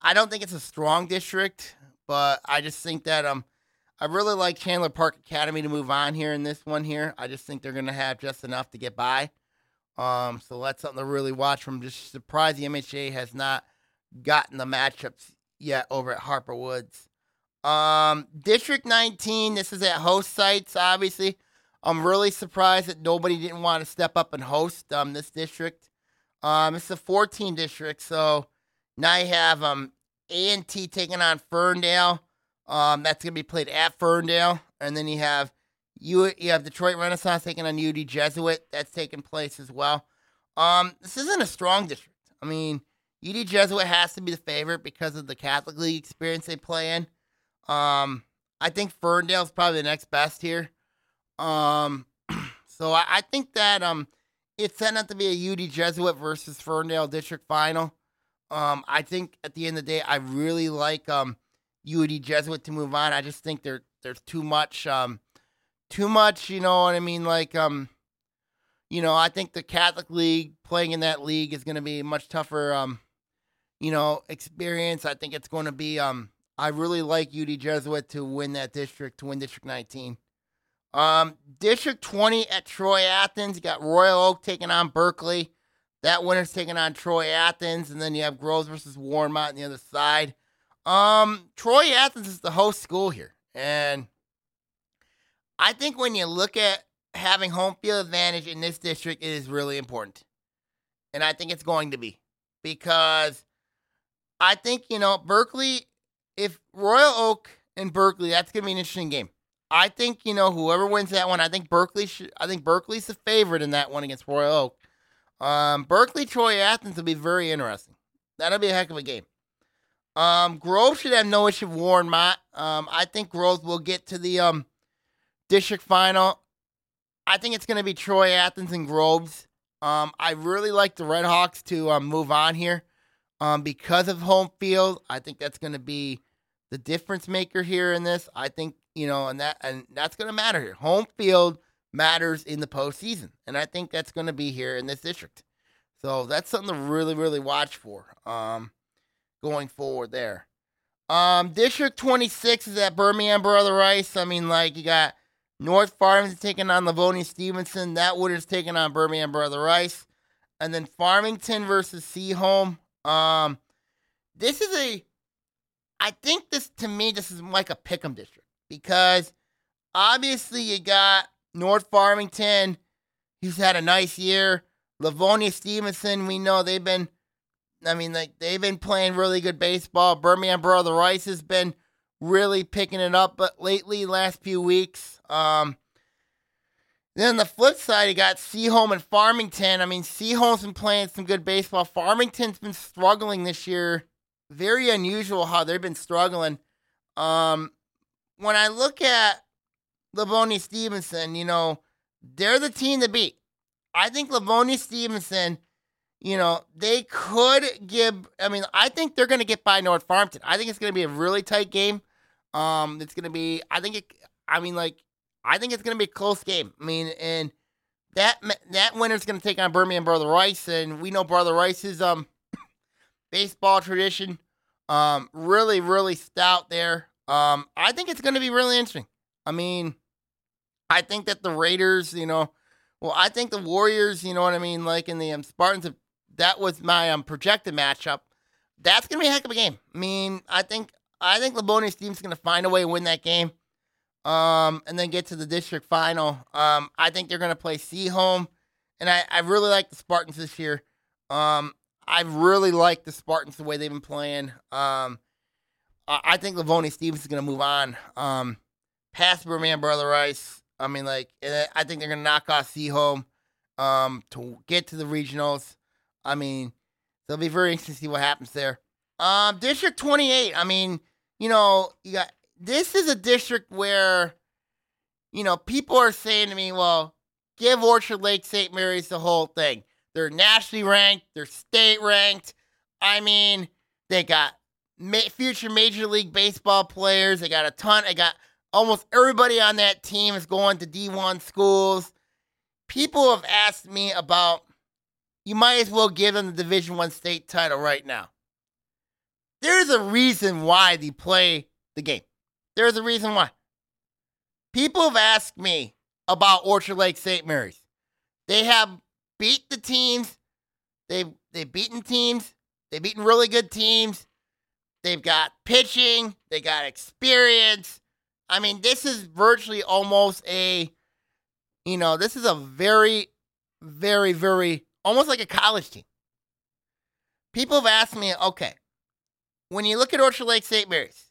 I don't think it's a strong district, but I just think that um, I really like Chandler Park Academy to move on here in this one here. I just think they're gonna have just enough to get by. Um, so that's something to really watch. From just surprised the MHA has not gotten the matchups yet over at Harper Woods. Um, District 19. This is at host sites, obviously. I'm really surprised that nobody didn't want to step up and host um, this district. Um, it's a 14 district, so now you have um A&T taking on Ferndale. Um, that's gonna be played at Ferndale, and then you have you you have Detroit Renaissance taking on UD Jesuit. That's taking place as well. Um, this isn't a strong district. I mean, UD Jesuit has to be the favorite because of the Catholic League experience they play in. Um, I think Ferndale's probably the next best here. Um, so I, I, think that um, it's set up to be a UD Jesuit versus Ferndale district final. Um, I think at the end of the day, I really like um UD Jesuit to move on. I just think there there's too much um too much, you know what I mean? Like um, you know, I think the Catholic League playing in that league is going to be much tougher um, you know, experience. I think it's going to be um. I really like UD Jesuit to win that district, to win District 19. Um, District 20 at Troy Athens. You got Royal Oak taking on Berkley. That winner's taking on Troy Athens, and then you have Groves versus Warren Mott on the other side. Um, Troy Athens is the host school here, and I think when you look at having home field advantage in this district, it is really important, and I think it's going to be because I think you know Berkley. If Royal Oak and Berkley, that's going to be an interesting game. I think you know whoever wins that one. I think Berkley. Should, I think Berkley's the favorite in that one against Royal Oak. Um, Berkley, Troy, Athens will be very interesting. That'll be a heck of a game. Um, Grove should have no issue with Warren Mott. Um, I think Grove will get to the um district final. I think it's going to be Troy Athens and Groves. Um, I really like the Red Hawks to um, move on here um, because of home field. I think that's going to be the difference maker here in this. I think you know, and that and that's going to matter here. Home field matters in the postseason, and I think that's going to be here in this district. So that's something to really, really watch for um, going forward there. Um, District 26 is at Birmingham Brother Rice. I mean, like you got North Farmington taking on Livonia Stevenson. That wood is taking on Birmingham Brother Rice. And then Farmington versus Seaholm. Um, this is a, I think this, to me, this is like a pick'em district because obviously you got North Farmington, He's had a nice year. Livonia Stevenson, we know they've been, I mean, like they've been playing really good baseball. Birmingham Brother Rice has been really picking it up, but lately, last few weeks, um, then on the flip side, you got Seaholm and Farmington. I mean, Seaholm's been playing some good baseball. Farmington's been struggling this year. Very unusual how they've been struggling. Um, when I look at Livonia Stevenson, you know, they're the team to beat. I think Livonia Stevenson, you know, they could give. I mean, I think they're going to get by North Farmington. I think it's going to be a really tight game. Um, it's going to be. I think it. I mean, like, I think it's going to be a close game. I mean, and that that winner's going to take on Birmingham Brother Rice, and we know Brother Rice's um baseball tradition, um, really really stout there. Um, I think it's going to be really interesting. I mean, I think that the Raiders, you know, well, I think the Warriors, you know what I mean, like in the um, Spartans, that was my um projected matchup. That's gonna be a heck of a game. I mean, I think I think Livonia team's gonna find a way to win that game, um, and then get to the district final. Um, I think they're gonna play Seaholm, and I I really like the Spartans this year. Um, I really like the Spartans the way they've been playing. Um, I, think Livonia Stevens is gonna move on. Um, past Birmingham Brother Rice. I mean, like, I think they're gonna knock off Seaholm um, to get to the regionals. I mean, it'll be very interesting to see what happens there. Um, district 28. I mean, you know, you got this is a district where, you know, people are saying to me, well, give Orchard Lake St. Mary's the whole thing. They're nationally ranked, they're state ranked. I mean, they got ma- future Major League Baseball players. They got a ton. They got almost everybody on that team is going to D1 schools. People have asked me about you might as well give them the Division 1 state title right now. There's a reason why they play the game. There's a reason why. People have asked me about Orchard Lake St. Mary's. They have beat the teams. They've they've beaten teams. They've beaten really good teams. They've got pitching. They got experience. I mean, this is virtually almost a, you know, this is a very, very, very, almost like a college team. People have asked me, okay, when you look at Orchard Lake St. Mary's,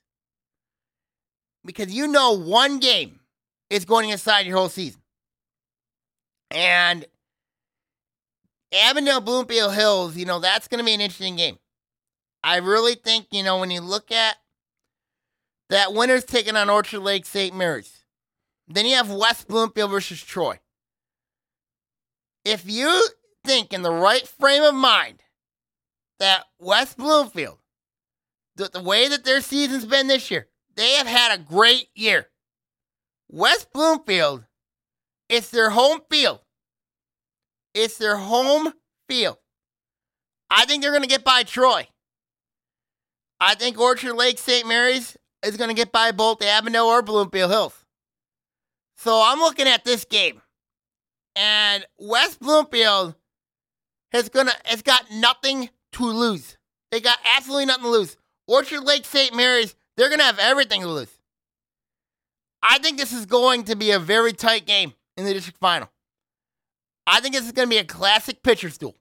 because you know one game is going to decide your whole season. And Avondale Bloomfield Hills, you know, that's going to be an interesting game. I really think, you know, when you look at that winner's taking on Orchard Lake St. Mary's. Then you have West Bloomfield versus Troy. If you think in the right frame of mind that West Bloomfield, the, the way that their season's been this year, they have had a great year. West Bloomfield, it's their home field. It's their home field. I think they're going to get by Troy. I think Orchard Lake St. Mary's is going to get by both Avondale or Bloomfield Hills. So I'm looking at this game, and West Bloomfield has gonna has got nothing to lose. They got absolutely nothing to lose. Orchard Lake St. Mary's, they're gonna have everything to lose. I think this is going to be a very tight game in the district final. I think this is going to be a classic pitcher's duel.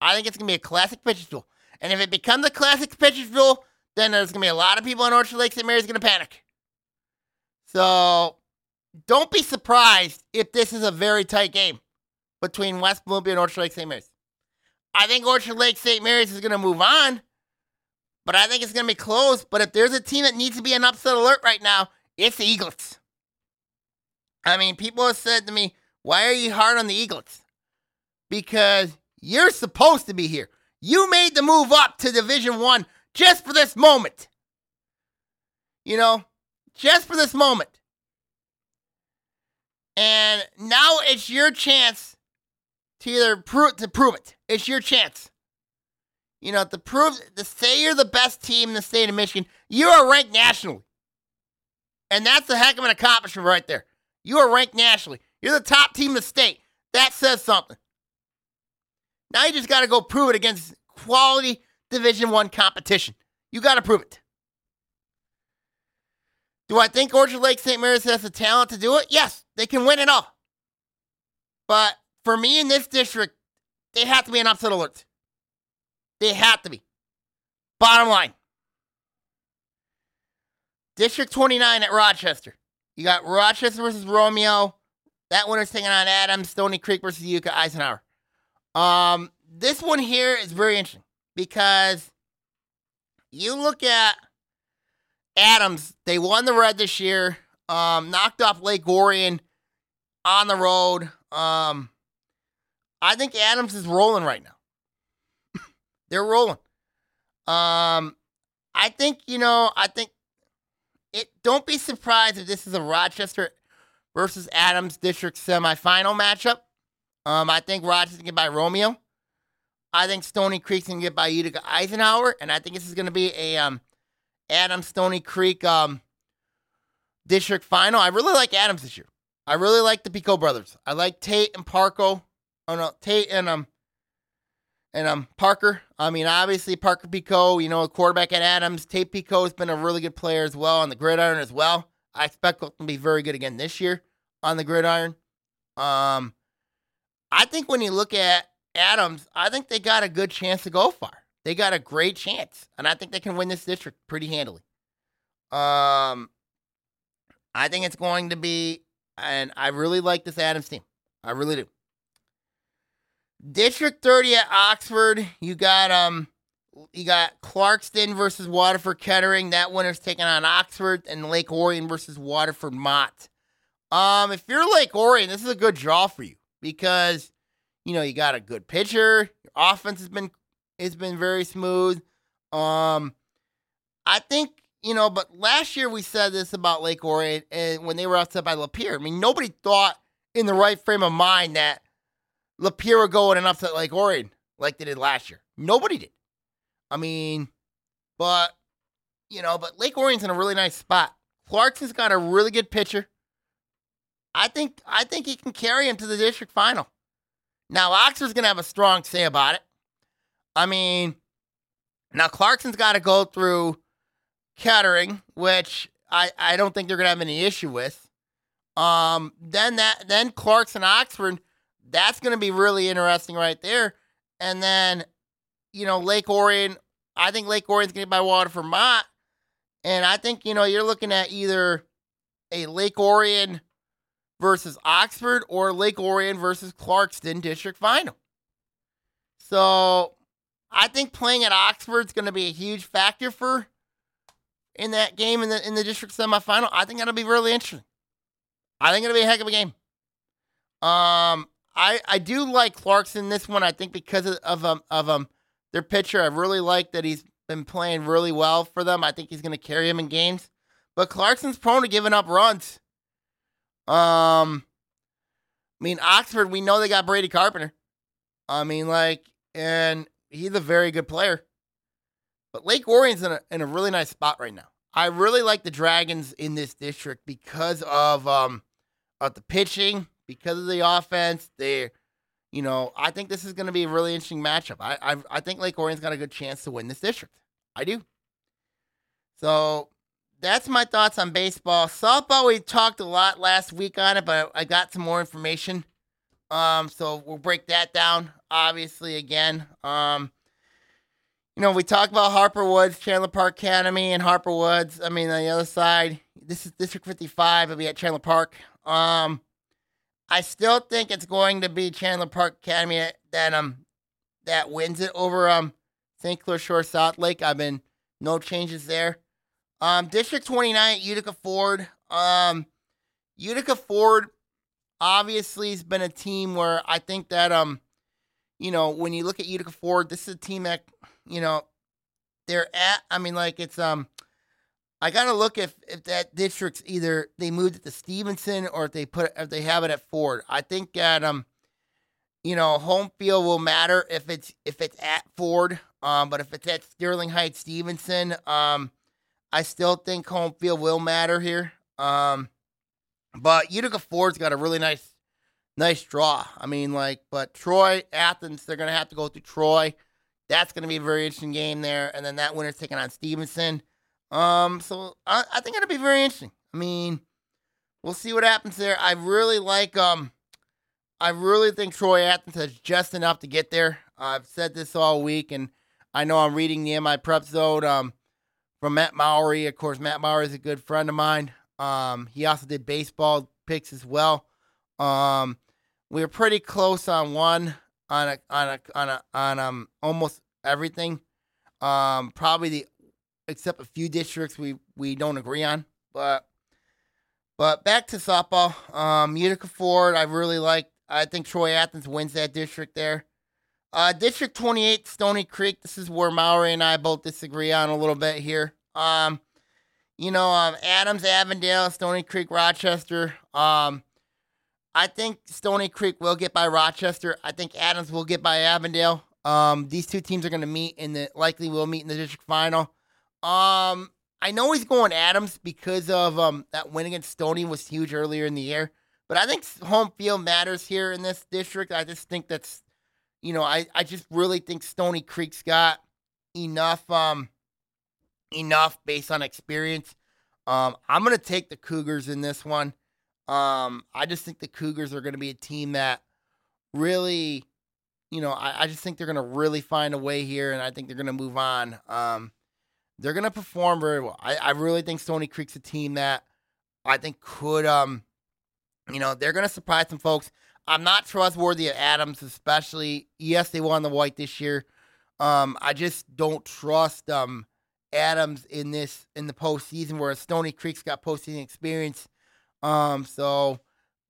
I think it's going to be a classic pitcher's duel. And if it becomes a classic pitcher's duel, then there's going to be a lot of people in Orchard Lake St. Mary's going to panic. So don't be surprised if this is a very tight game between West Bloomfield and Orchard Lake St. Mary's. I think Orchard Lake St. Mary's is going to move on, but I think it's going to be close. But if there's a team that needs to be an upset alert right now, it's the Eagles. I mean, people have said to me, why are you hard on the Eagles? Because you're supposed to be here. You made the move up to Division One just for this moment. You know, just for this moment. And now it's your chance to either prove to prove it. It's your chance. You know, to prove to say you're the best team in the state of Michigan, you are ranked nationally. And that's a heck of an accomplishment right there. You are ranked nationally. You're the top team in the state. That says something. Now you just got to go prove it against quality Division One competition. You got to prove it. Do I think Orchard Lake St. Mary's has the talent to do it? Yes, they can win it all. But for me in this district, they have to be an upset alert. They have to be. Bottom line. District 29 at Rochester. You got Rochester versus Romeo. That winner's taking on Adams, Stony Creek versus Utica Eisenhower. Um, this one here is very interesting because you look at Adams, they won the red this year, um, knocked off Lake Orion on the road. Um, I think Adams is rolling right now. They're rolling. Um, I think, you know, I think it don't be surprised if this is a Rochester versus Adams district semifinal matchup. Um, I think Rochester can get by Romeo. I think Stony Creek gonna get by Utica Eisenhower, and I think this is gonna be a um, Adams Stony Creek um, district final. I really like Adams this year. I really like the Pico brothers. I like Tate and Parko. Oh no, Tate and um and um Parker. I mean, obviously Parker Pico, you know, quarterback at Adams. Tate Pico has been a really good player as well on the gridiron as well. I expect them to be very good again this year on the gridiron. Um, I think when you look at Adams, I think they got a good chance to go far. They got a great chance, and I think they can win this district pretty handily. Um, I think it's going to be, and I really like this Adams team. I really do. District 30 at Oxford, you got um you got Clarkston versus Waterford Kettering. That winner's taking on Oxford and Lake Orion versus Waterford Mott. Um, if you're Lake Orion, this is a good draw for you because you know you got a good pitcher. Your offense has been has been very smooth. Um, I think you know, but last year we said this about Lake Orion and when they were upset by Lapeer. I mean, nobody thought in the right frame of mind that Lapeer going go in and upset Lake Orion like they did last year. Nobody did. I mean, but you know, but Lake Orion's in a really nice spot. Clarkston's got a really good pitcher. I think I think he can carry him to the district final. Now Oxford's gonna have a strong say about it. I mean, now Clarkston's got to go through Kettering, which I I don't think they're gonna have any issue with. Um, then that then Clarkston Oxford, that's gonna be really interesting right there. And then, you know, Lake Orion, I think Lake Orion's gonna get by Waterford Mott. And I think, you know, you're looking at either a Lake Orion versus Oxford or Lake Orion versus Clarkston district final. So I think playing at Oxford's going to be a huge factor for in that game in the in the district semifinal. I think that'll be really interesting. I think it'll be a heck of a game. Um, I I do like Clarkston this one. I think because of um of um their pitcher, I really like that he's been playing really well for them. I think he's going to carry him in games. But Clarkston's prone to giving up runs. Um, I mean, Oxford, we know they got Brady Carpenter. I mean, like, and he's a very good player. But Lake Orion's in a, in a really nice spot right now. I really like the Dragons in this district because of um of the pitching, because of the offense. They, you know, I think this is going to be a really interesting matchup. I, I I think Lake Orion's got a good chance to win this district. I do. So that's my thoughts on baseball. Softball, we talked a lot last week on it, but I got some more information. Um, so we'll break that down. Obviously, again, um, you know, we talk about Harper Woods, Chandler Park Academy, and Harper Woods. I mean, on the other side, this is District 55. It'll be at Chandler Park. Um, I still think it's going to be Chandler Park Academy that um that wins it over um St. Clair Shore South Lake. I've been No changes there. Um, District 29, Utica Ford. Um, Utica Ford obviously has been a team where I think that um, you know, when you look at Utica Ford, this is a team that, you know, they're at. I mean, like it's um, I gotta look if if that district's either they moved it to Stevenson or if they put if they have it at Ford. I think that um, you know, home field will matter if it's if it's at Ford. Um, but if it's at Sterling Heights Stevenson, um, I still think home field will matter here. Um, but Utica Ford's got a really nice, nice draw. I mean, like, but Troy, Athens, they're gonna have to go through Troy. That's gonna be a very interesting game there, and then that winner's taking on Stevenson. Um, so I, I think it'll be very interesting. I mean, we'll see what happens there. I really like um, I really think Troy Athens has just enough to get there. I've said this all week, and I know I'm reading the MI Prep Zone um, from Matt Maury. Of course, Matt Maury is a good friend of mine. Um, he also did baseball picks as well. Um, we were pretty close on one on a on a on a on um almost everything. Um, probably the except a few districts we we don't agree on, but but back to softball. Um, Utica Ford, I really like. I think Troy Athens wins that district there. Uh, District 28, Stony Creek. This is where Mowry and I both disagree on a little bit here. Um, you know, um, Adams, Avondale, Stony Creek, Rochester. Um, I think Stony Creek will get by Rochester. I think Adams will get by Avondale. Um, these two teams are going to meet in the likely will meet in the district final. Um, I know he's going Adams because of um that win against Stony was huge earlier in the year. But I think home field matters here in this district. I just think that's, you know, I, I just really think Stony Creek's got enough um enough based on experience. Um, I'm gonna take the Cougars in this one. Um, I just think the Cougars are gonna be a team that really, you know, I, I just think they're gonna really find a way here, and I think they're gonna move on. Um, they're gonna perform very well. I, I really think Stony Creek's a team that I think could um you know, they're to surprise some folks. I'm not trustworthy of Adams, especially. Yes, they won the white this year. Um, I just don't trust um Adams in this in the postseason, where Stony Creek's got postseason experience. Um, so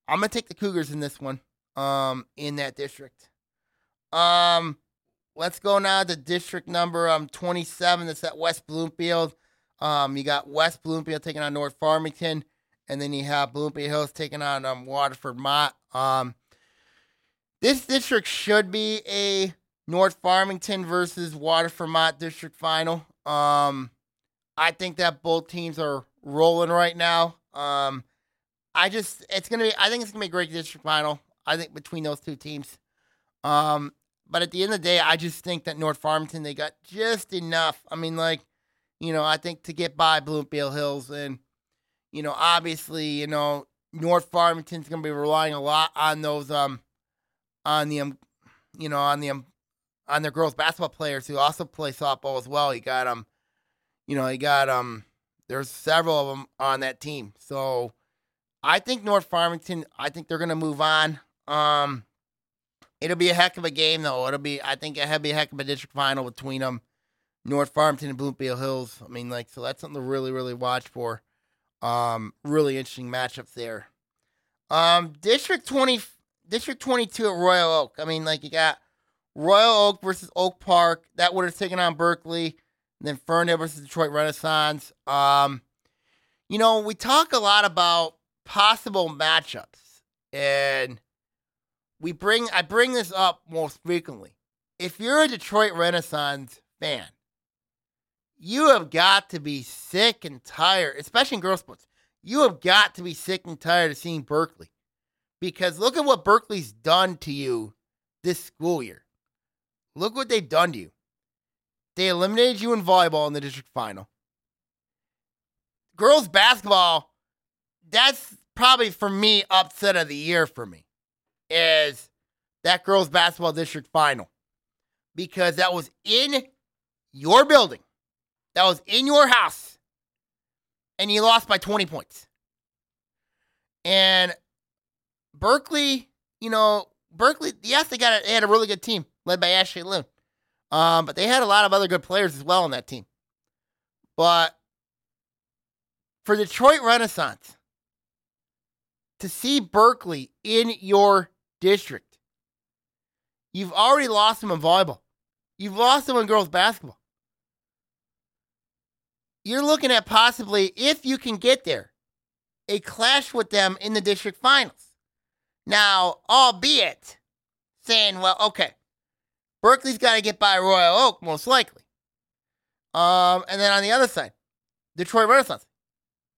I'm gonna take the Cougars in this one. Um, in that district. Um, let's go now to district number um 27. That's at West Bloomfield. Um, you got West Bloomfield taking on North Farmington and then you have Bloomfield Hills taking on um, Waterford Mott. Um, this district should be a North Farmington versus Waterford Mott district final. Um, I think that both teams are rolling right now. Um, I just it's gonna be I think it's gonna be a great district final. I think between those two teams. Um, but at the end of the day, I just think that North Farmington they got just enough. I mean, like, you know, I think to get by Bloomfield Hills and you know, obviously, you know, North Farmington's going to be relying a lot on those, um, on the, um, you know, on the, um, on their girls basketball players who also play softball as well. You got, um, you know, you got, um, there's several of them on that team. So I think North Farmington, I think they're going to move on. Um, it'll be a heck of a game, though. It'll be, I think it'll be a heck of a district final between them, North Farmington and Bloomfield Hills. I mean, like, so that's something to really, really watch for. Um, really interesting matchups there. Um, District 20, District 22 at Royal Oak. I mean, like you got Royal Oak versus Oak Park. That would have taken on Berkley. then Ferndale versus Detroit Renaissance. Um, you know, we talk a lot about possible matchups, and we bring I bring this up most frequently. If you're a Detroit Renaissance fan, you have got to be sick and tired, especially in girls sports. You have got to be sick and tired of seeing Berkley. Because look at what Berkley's done to you this school year. Look what they've done to you. They eliminated you in volleyball in the district final. Girls basketball, that's probably for me upset of the year for me. Is that girls basketball district final. Because that was in your building that was in your house and you lost by 20 points. And Berkley, you know, Berkley, yes, they got a, they had a really good team led by Ashley Loon. Um, but they had a lot of other good players as well on that team. But for Detroit Renaissance to see Berkley in your district, you've already lost them in volleyball. You've lost them in girls basketball. You're looking at possibly, if you can get there, a clash with them in the district finals. Now, albeit saying, well, okay, Berkley's got to get by Royal Oak, most likely. Um, and then on the other side, Detroit Renaissance,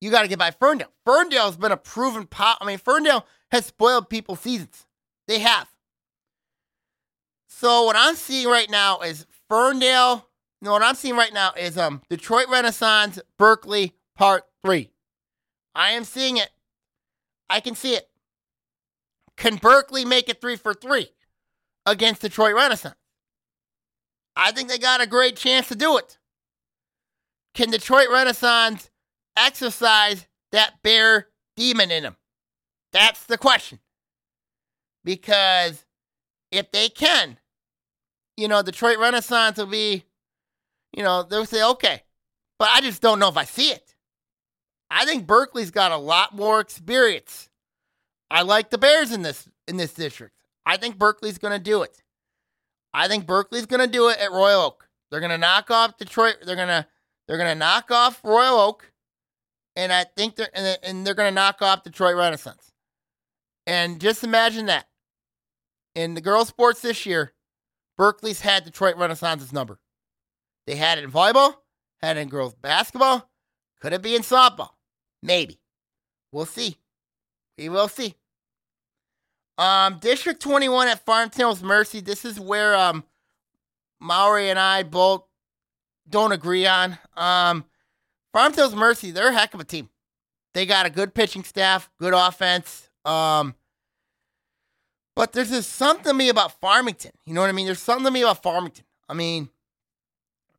you got to get by Ferndale. Ferndale's been a proven pot. I mean, Ferndale has spoiled people's seasons. They have. So what I'm seeing right now is Ferndale. No, what I'm seeing right now is um Detroit Renaissance, Berkley, Part Three. I am seeing it. I can see it. Can Berkley make it three for three against Detroit Renaissance? I think they got a great chance to do it. Can Detroit Renaissance exercise that bear demon in them? That's the question. Because if they can, you know, Detroit Renaissance will be, you know, they'll say, okay. But I just don't know if I see it. I think Berkley's got a lot more experience. I like the Bears in this in this district. I think Berkley's going to do it. I think Berkley's going to do it at Royal Oak. They're going to knock off Detroit. They're going to they're going to knock off Royal Oak, and I think they're and, they're going to knock off Detroit Renaissance. And just imagine that. In the girls' sports this year, Berkley's had Detroit Renaissance's number. They had it in volleyball, had it in girls' basketball, could it be in softball? Maybe. We'll see. We will see. Um, District 21 at Farmington Hills Mercy. This is where um Maury and I both don't agree on. Um, Farmington Hills Mercy, they're a heck of a team. They got a good pitching staff, good offense. Um, but there's just something to me about Farmington. You know what I mean? There's something to me about Farmington. I mean,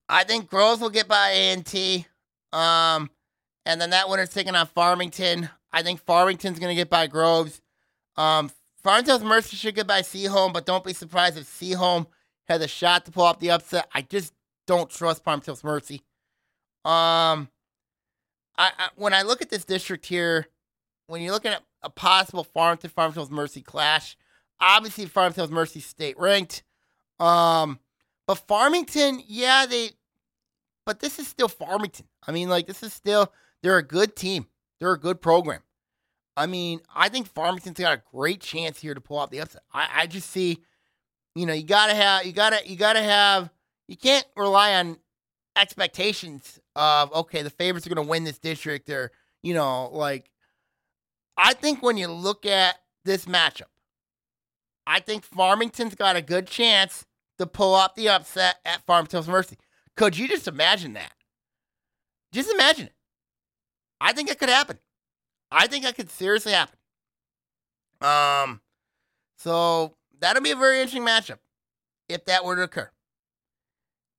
I think Groves will get by A&T. Um, and then that winner's taking on Farmington. I think Farmington's going to get by Groves. Um, Farmington's Mercy should get by Seaholm, but don't be surprised if Seaholm has a shot to pull off the upset. I just don't trust Farmington's Mercy. Um, I, I, when I look at this district here, when you're looking at a possible Farmington Farmington's Mercy clash, obviously Farmington Farmington's Mercy state ranked. Um, but Farmington, yeah, they, but this is still Farmington. I mean, like this is still they're a good team. They're a good program. I mean, I think Farmington's got a great chance here to pull out the upset. I, I just see, you know, you gotta have, you gotta, you gotta have, you can't rely on expectations of okay, the favorites are gonna win this district, or you know, like, I think when you look at this matchup, I think Farmington's got a good chance to pull off the upset at Farmington's Mercy. Could you just imagine that? Just imagine it. I think it could happen. I think that could seriously happen. Um, so that'll be a very interesting matchup if that were to occur.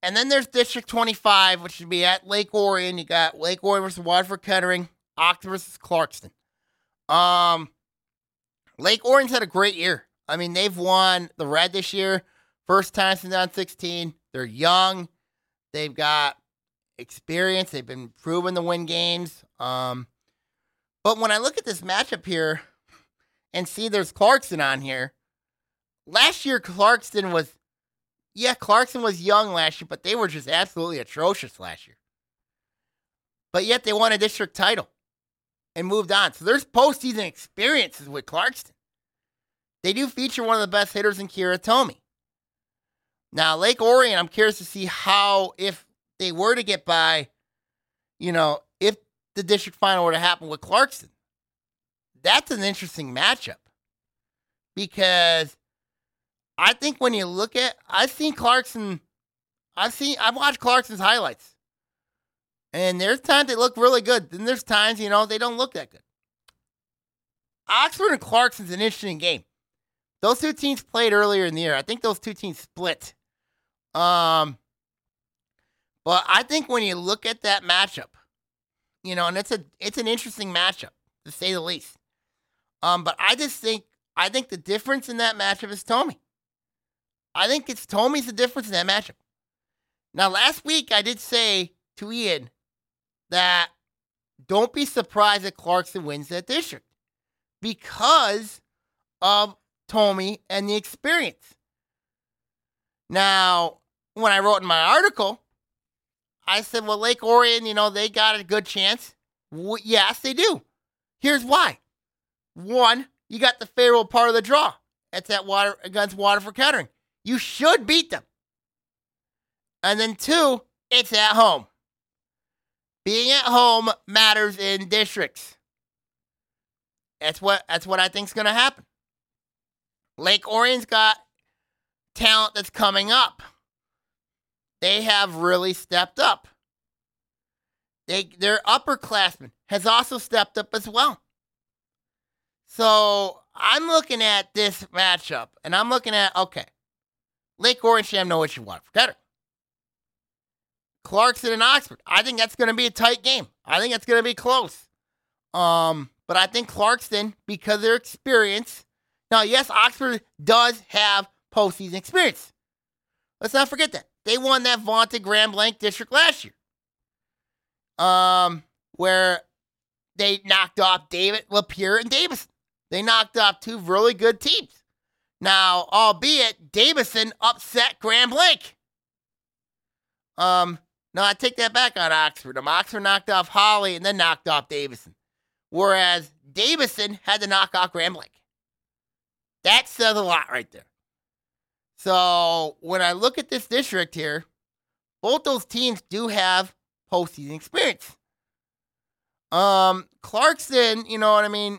And then there's District 25, which would be at Lake Orion. You got Lake Orion versus Waterford Kettering, Ox versus Clarkston. Um, Lake Orion's had a great year. I mean, they've won the red this year, first time since 2016. They're young. They've got experience. They've been proven to win games. Um, but when I look at this matchup here and see there's Clarkston on here, last year Clarkston was, yeah, Clarkston was young last year, but they were just absolutely atrocious last year. But yet they won a district title and moved on. So there's postseason experiences with Clarkston. They do feature one of the best hitters in Kira Tomey. Now, Lake Orion, I'm curious to see how, if they were to get by, you know, if the district final were to happen with Clarkston. that's an interesting matchup because I think when you look at, I've seen Clarkston, I've seen, I've watched Clarkston's highlights, and there's times they look really good. Then there's times, you know, they don't look that good. Oxford and Clarkston's an interesting game. Those two teams played earlier in the year. I think those two teams split. Um, but I think when you look at that matchup, you know, and it's a it's an interesting matchup to say the least. Um, but I just think I think the difference in that matchup is Tomey. I think it's Tomey's the difference in that matchup. Now, last week I did say to Ian that don't be surprised if Clarkston wins that district because of Thome and the experience. Now, when I wrote in my article, I said, well, Lake Orion, you know, they got a good chance. Well, yes, they do. Here's why. One, you got the favorable part of the draw. It's at water against Waterford Kettering. You should beat them. And then two, it's at home. Being at home matters in districts. That's what that's what I think's gonna happen. Lake Orion's got talent that's coming up. They have really stepped up. They their upperclassmen has also stepped up as well. So I'm looking at this matchup and I'm looking at okay, Lake Orion should have no issue with Kettering. Clarkston and Oxford. I think that's going to be a tight game. I think going to be close. Um, but I think Clarkston, because of their experience. Now, yes, Oxford does have postseason experience. Let's not forget that. They won that vaunted Grand Blanc district last year. Um, where they knocked off David Lapierre and Davison. They knocked off two really good teams. Now, albeit Davison upset Grand Blanc. Um, no, I take that back on Oxford. Um, Oxford knocked off Holly and then knocked off Davison. Whereas Davison had to knock off Grand Blanc. That says a lot right there. So when I look at this district here, both those teams do have postseason experience. Um, Clarkston, you know what I mean?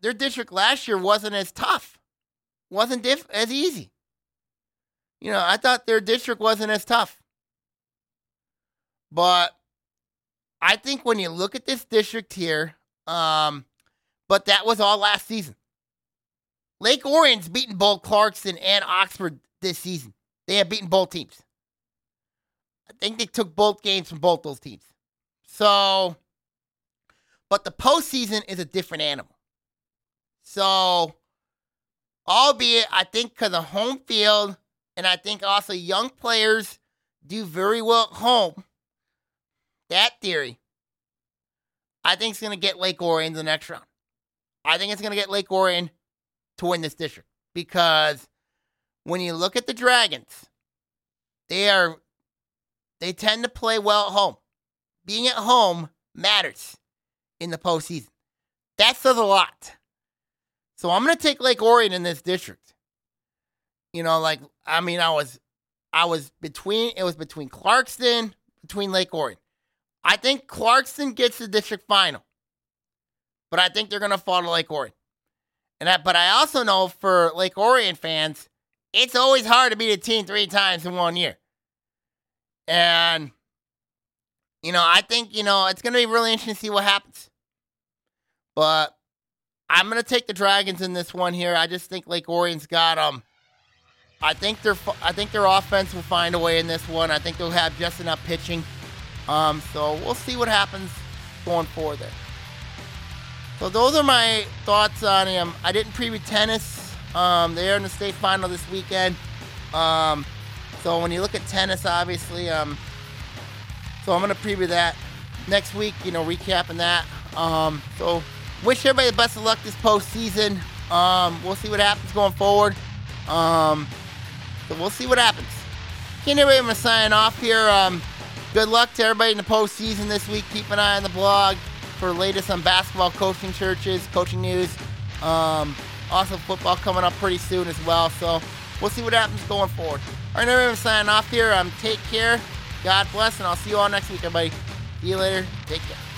Their district last year wasn't as tough, wasn't diff- as easy. You know, I thought their district wasn't as tough. But I think when you look at this district here, um, but that was all last season. Lake Orion's beaten both Clarkston and Oxford this season. They have beaten both teams. I think they took both games from both those teams. So, but the postseason is a different animal. So, albeit I think because of home field, and I think also young players do very well at home. That theory, I think it's going to get Lake Orion the next round. I think it's going to get Lake Orion to win this district because when you look at the Dragons, they are they tend to play well at home. Being at home matters in the postseason. That says a lot. So I'm going to take Lake Orion in this district. You know, like I mean, I was I was between it was between Clarkston, between Lake Orion. I think Clarkston gets the district final, but I think they're going to fall to Lake Orion. And I, but I also know for Lake Orion fans, it's always hard to beat a team three times in one year. And you know, I think you know it's going to be really interesting to see what happens. But I'm going to take the Dragons in this one here. I just think Lake Orion's got um. I think their I think their offense will find a way in this one. I think they'll have just enough pitching. Um, so we'll see what happens going forward there. So those are my thoughts on him. I didn't preview tennis. Um, they're in the state final this weekend. Um, so when you look at tennis, obviously, um, so I'm gonna preview that next week. You know, recapping that. Um, so wish everybody the best of luck this postseason. Um, we'll see what happens going forward. Um, so we'll see what happens. Anyway, I'm gonna sign off here. Good luck to everybody in the postseason this week. Keep an eye on the blog for latest on basketball coaching churches, coaching news. Um, also, football coming up pretty soon as well. So we'll see what happens going forward. All right, everyone, signing off here. Um, take care. God bless, and I'll see you all next week, everybody. See you later. Take care.